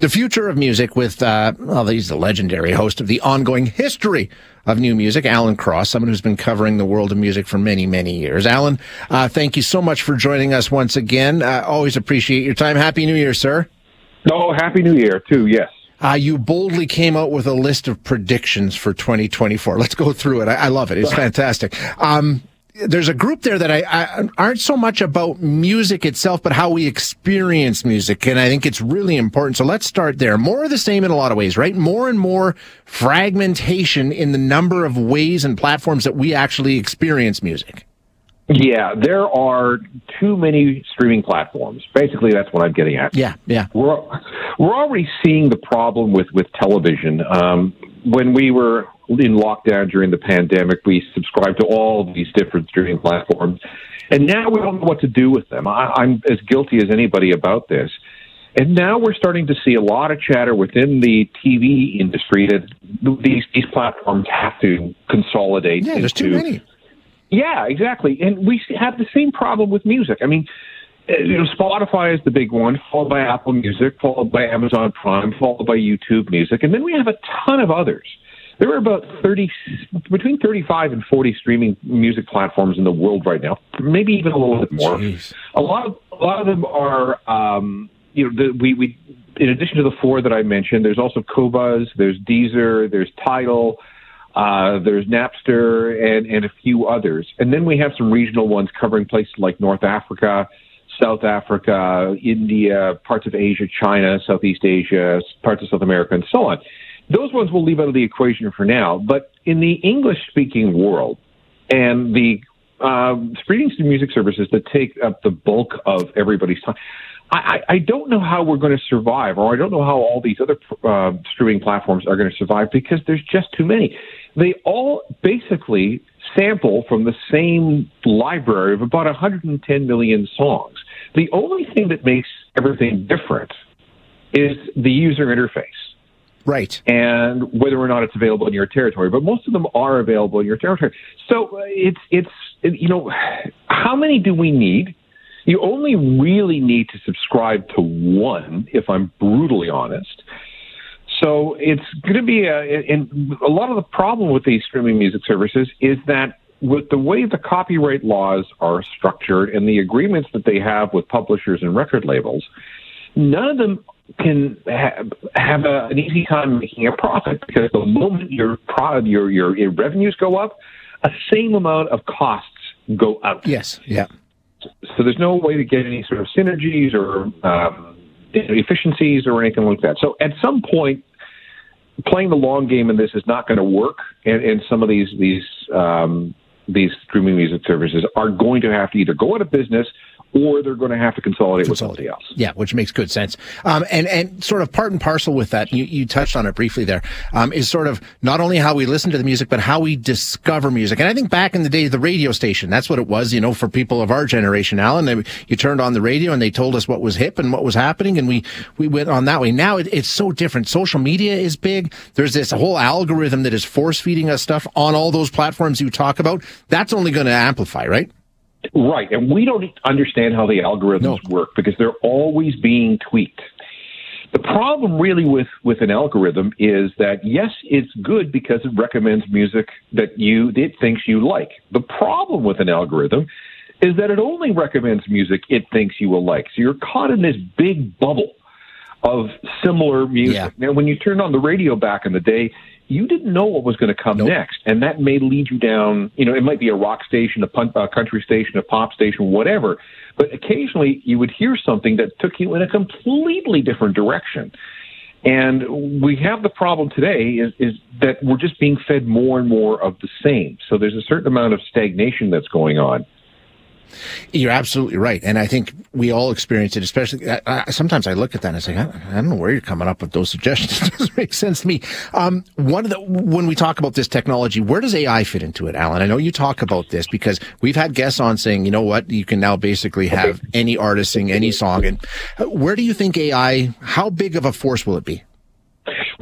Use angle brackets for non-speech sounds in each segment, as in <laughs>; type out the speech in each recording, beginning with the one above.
The future of music with, uh, well, he's the legendary host of the ongoing history of new music, Alan Cross, someone who's been covering the world of music for many, many years. Alan, uh, thank you so much for joining us once again. Uh, always appreciate your time. Happy New Year, sir. Oh, Happy New Year, too, yes. Uh, you boldly came out with a list of predictions for 2024. Let's go through it. I, I love it. It's <laughs> fantastic. Um, there's a group there that I, I, aren't so much about music itself, but how we experience music. And I think it's really important. So let's start there. More of the same in a lot of ways, right? More and more fragmentation in the number of ways and platforms that we actually experience music. Yeah, there are too many streaming platforms. Basically, that's what I'm getting at. Yeah, yeah. We're we're already seeing the problem with with television. Um, when we were in lockdown during the pandemic, we subscribed to all these different streaming platforms, and now we don't know what to do with them. I, I'm as guilty as anybody about this. And now we're starting to see a lot of chatter within the TV industry that these these platforms have to consolidate. Yeah, there's too many. Yeah, exactly. And we have the same problem with music. I mean, you know, Spotify is the big one, followed by Apple Music, followed by Amazon Prime, followed by YouTube Music, and then we have a ton of others. There are about 30, between 35 and 40 streaming music platforms in the world right now, maybe even a little bit more. Jeez. A lot of a lot of them are, um, you know, the, we we in addition to the four that I mentioned, there's also Qobuz, there's Deezer, there's Tidal, uh, there's Napster, and and a few others, and then we have some regional ones covering places like North Africa. South Africa, India, parts of Asia, China, Southeast Asia, parts of South America, and so on. Those ones we'll leave out of the equation for now. But in the English speaking world and the uh, streaming music services that take up the bulk of everybody's time, I, I don't know how we're going to survive, or I don't know how all these other uh, streaming platforms are going to survive because there's just too many. They all basically sample from the same library of about 110 million songs. The only thing that makes everything different is the user interface. Right. And whether or not it's available in your territory, but most of them are available in your territory. So uh, it's it's you know, how many do we need? You only really need to subscribe to one, if I'm brutally honest. So it's going to be a, and a lot of the problem with these streaming music services is that with the way the copyright laws are structured and the agreements that they have with publishers and record labels, none of them can have, have a, an easy time making a profit because the moment your pro, your, your your revenues go up, a same amount of costs go out. Yes. Yeah. So there's no way to get any sort of synergies or um, efficiencies or anything like that. So at some point, playing the long game in this is not going to work, and, and some of these these um, these streaming music services are going to have to either go out of business or they're going to have to consolidate, consolidate. with somebody else. Yeah, which makes good sense. Um, and and sort of part and parcel with that, you, you touched on it briefly there, um, is sort of not only how we listen to the music, but how we discover music. And I think back in the day, the radio station, that's what it was, you know, for people of our generation, Alan. They, you turned on the radio and they told us what was hip and what was happening, and we we went on that way. Now it, it's so different. Social media is big. There's this whole algorithm that is force feeding us stuff on all those platforms you talk about. That's only going to amplify, right? Right. And we don't understand how the algorithms no. work because they're always being tweaked. The problem really with, with an algorithm is that yes, it's good because it recommends music that you it thinks you like. The problem with an algorithm is that it only recommends music it thinks you will like. So you're caught in this big bubble of similar music. Yeah. Now, when you turned on the radio back in the day, you didn't know what was going to come nope. next, and that may lead you down. You know, it might be a rock station, a, punk, a country station, a pop station, whatever. But occasionally, you would hear something that took you in a completely different direction. And we have the problem today is, is that we're just being fed more and more of the same. So there's a certain amount of stagnation that's going on. You're absolutely right, and I think we all experience it. Especially I, I, sometimes, I look at that and I say, I, I, don't know where you're coming up with those suggestions. <laughs> it doesn't make sense to me. Um, one of the when we talk about this technology, where does AI fit into it, Alan? I know you talk about this because we've had guests on saying, you know what, you can now basically have any artist sing any song. And where do you think AI? How big of a force will it be?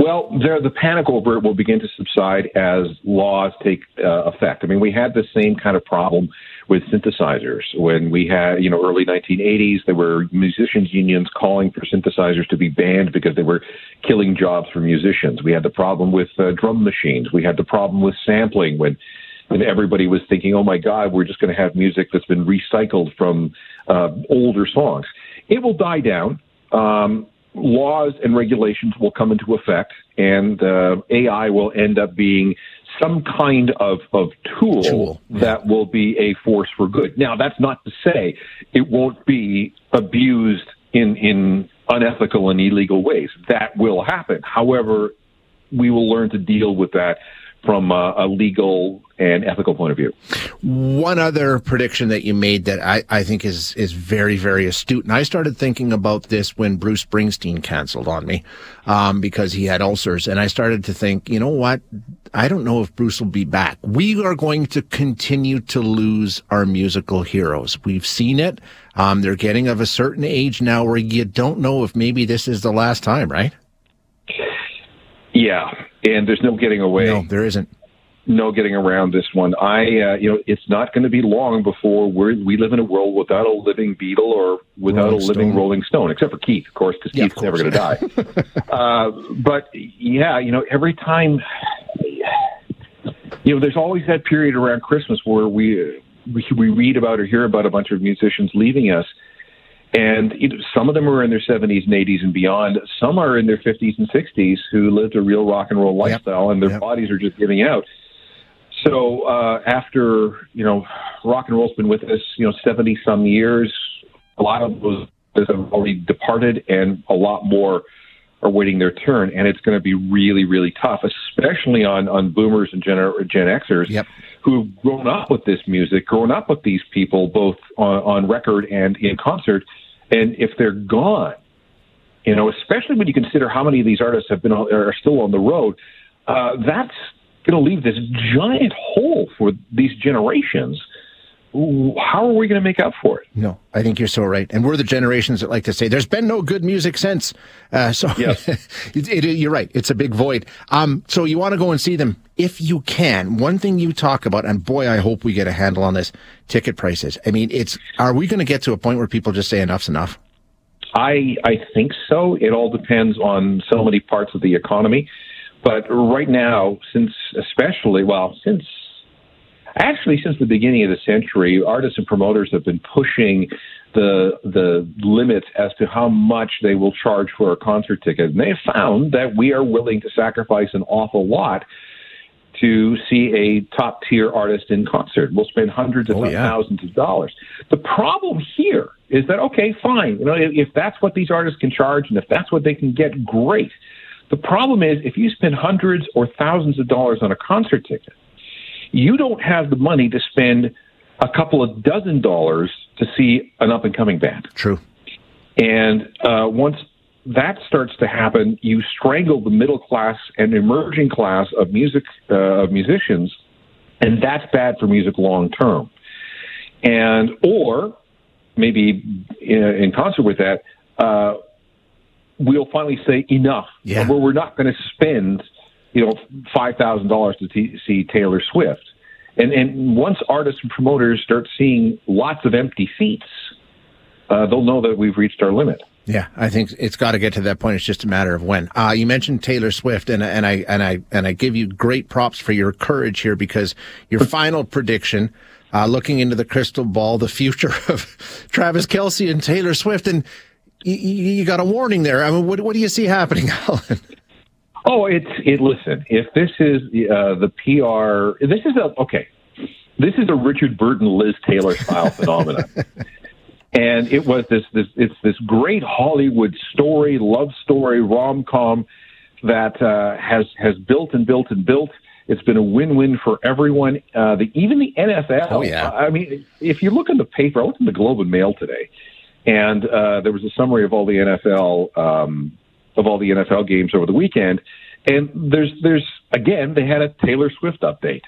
Well, there, the panic over it will begin to subside as laws take uh, effect. I mean, we had the same kind of problem with synthesizers when we had, you know, early 1980s. There were musicians' unions calling for synthesizers to be banned because they were killing jobs for musicians. We had the problem with uh, drum machines. We had the problem with sampling when and everybody was thinking, "Oh my God, we're just going to have music that's been recycled from uh, older songs." It will die down. Um, laws and regulations will come into effect, and uh, AI will end up being some kind of, of tool, tool that will be a force for good. Now, that's not to say it won't be abused in, in unethical and illegal ways. That will happen. However, we will learn to deal with that from a, a, legal and ethical point of view. One other prediction that you made that I, I think is is very very astute, and I started thinking about this when Bruce Springsteen canceled on me um, because he had ulcers, and I started to think, you know what? I don't know if Bruce will be back. We are going to continue to lose our musical heroes. We've seen it. Um, they're getting of a certain age now where you don't know if maybe this is the last time, right? Yeah, and there's no getting away. No, there isn't. No getting around this one. I, uh, you know, it's not going to be long before we we live in a world without a living Beatle or without Rolling a living Stone. Rolling Stone, except for Keith, of course, because yeah, Keith's never going to die. <laughs> uh, but yeah, you know, every time, you know, there's always that period around Christmas where we we, we read about or hear about a bunch of musicians leaving us and you know, some of them are in their 70s and 80s and beyond. Some are in their 50s and 60s who lived a real rock and roll lifestyle, yep. and their yep. bodies are just giving out. So uh, after you know, rock and roll's been with us, you know, 70 some years. A lot of those have already departed, and a lot more are waiting their turn. And it's going to be really, really tough, especially on on boomers and Gen, Gen Xers yep. who've grown up with this music, grown up with these people, both on, on record and in concert and if they're gone, you know, especially when you consider how many of these artists have been on, are still on the road, uh, that's going to leave this giant hole for these generations. How are we going to make up for it? No, I think you're so right. And we're the generations that like to say there's been no good music since. Uh, <laughs> so yes. <laughs> it, it, you're right. It's a big void. Um, so you want to go and see them if you can. One thing you talk about, and boy, I hope we get a handle on this ticket prices. I mean, it's, are we going to get to a point where people just say enough's enough? I, I think so. It all depends on so many parts of the economy. But right now, since especially, well, since actually since the beginning of the century, artists and promoters have been pushing the the limits as to how much they will charge for a concert ticket. And they have found that we are willing to sacrifice an awful lot to see a top tier artist in concert. We'll spend hundreds of oh, yeah. thousands of dollars. The problem here is that okay, fine, you know, if, if that's what these artists can charge and if that's what they can get, great. The problem is if you spend hundreds or thousands of dollars on a concert ticket, you don't have the money to spend a couple of dozen dollars to see an up and coming band. True. And uh, once that starts to happen, you strangle the middle class and emerging class of music uh, of musicians, and that's bad for music long term. And or maybe in, in concert with that, uh, we'll finally say enough. Yeah. Where we're not going to spend, you know, five thousand dollars to t- see Taylor Swift. And and once artists and promoters start seeing lots of empty seats, uh, they'll know that we've reached our limit. Yeah, I think it's got to get to that point. It's just a matter of when. Uh, you mentioned Taylor Swift, and and I and I and I give you great props for your courage here because your <laughs> final prediction, uh, looking into the crystal ball, the future <laughs> of Travis Kelce and Taylor Swift, and you, you got a warning there. I mean, what what do you see happening, <laughs> Alan? Oh, it's it. Listen, if this is uh, the PR, this is a okay. This is a Richard Burton, Liz Taylor style phenomenon. <laughs> and it was this this it's this great Hollywood story, love story, rom com that uh, has has built and built and built, It's been a win-win for everyone. Uh, the, even the NFL. Oh yeah. I mean, if you look in the paper, I looked in the Globe and Mail today, and uh, there was a summary of all the NFL um, of all the NFL games over the weekend. And there's there's again they had a Taylor Swift update.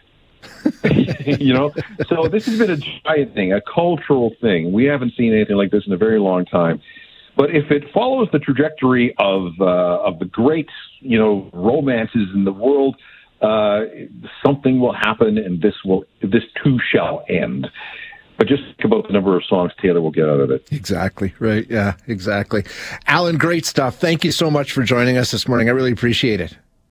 <laughs> you know, so this has been a giant thing, a cultural thing. We haven't seen anything like this in a very long time. But if it follows the trajectory of uh, of the great, you know, romances in the world, uh, something will happen, and this will this too shall end. But just think about the number of songs Taylor will get out of it. Exactly. Right. Yeah. Exactly. Alan, great stuff. Thank you so much for joining us this morning. I really appreciate it.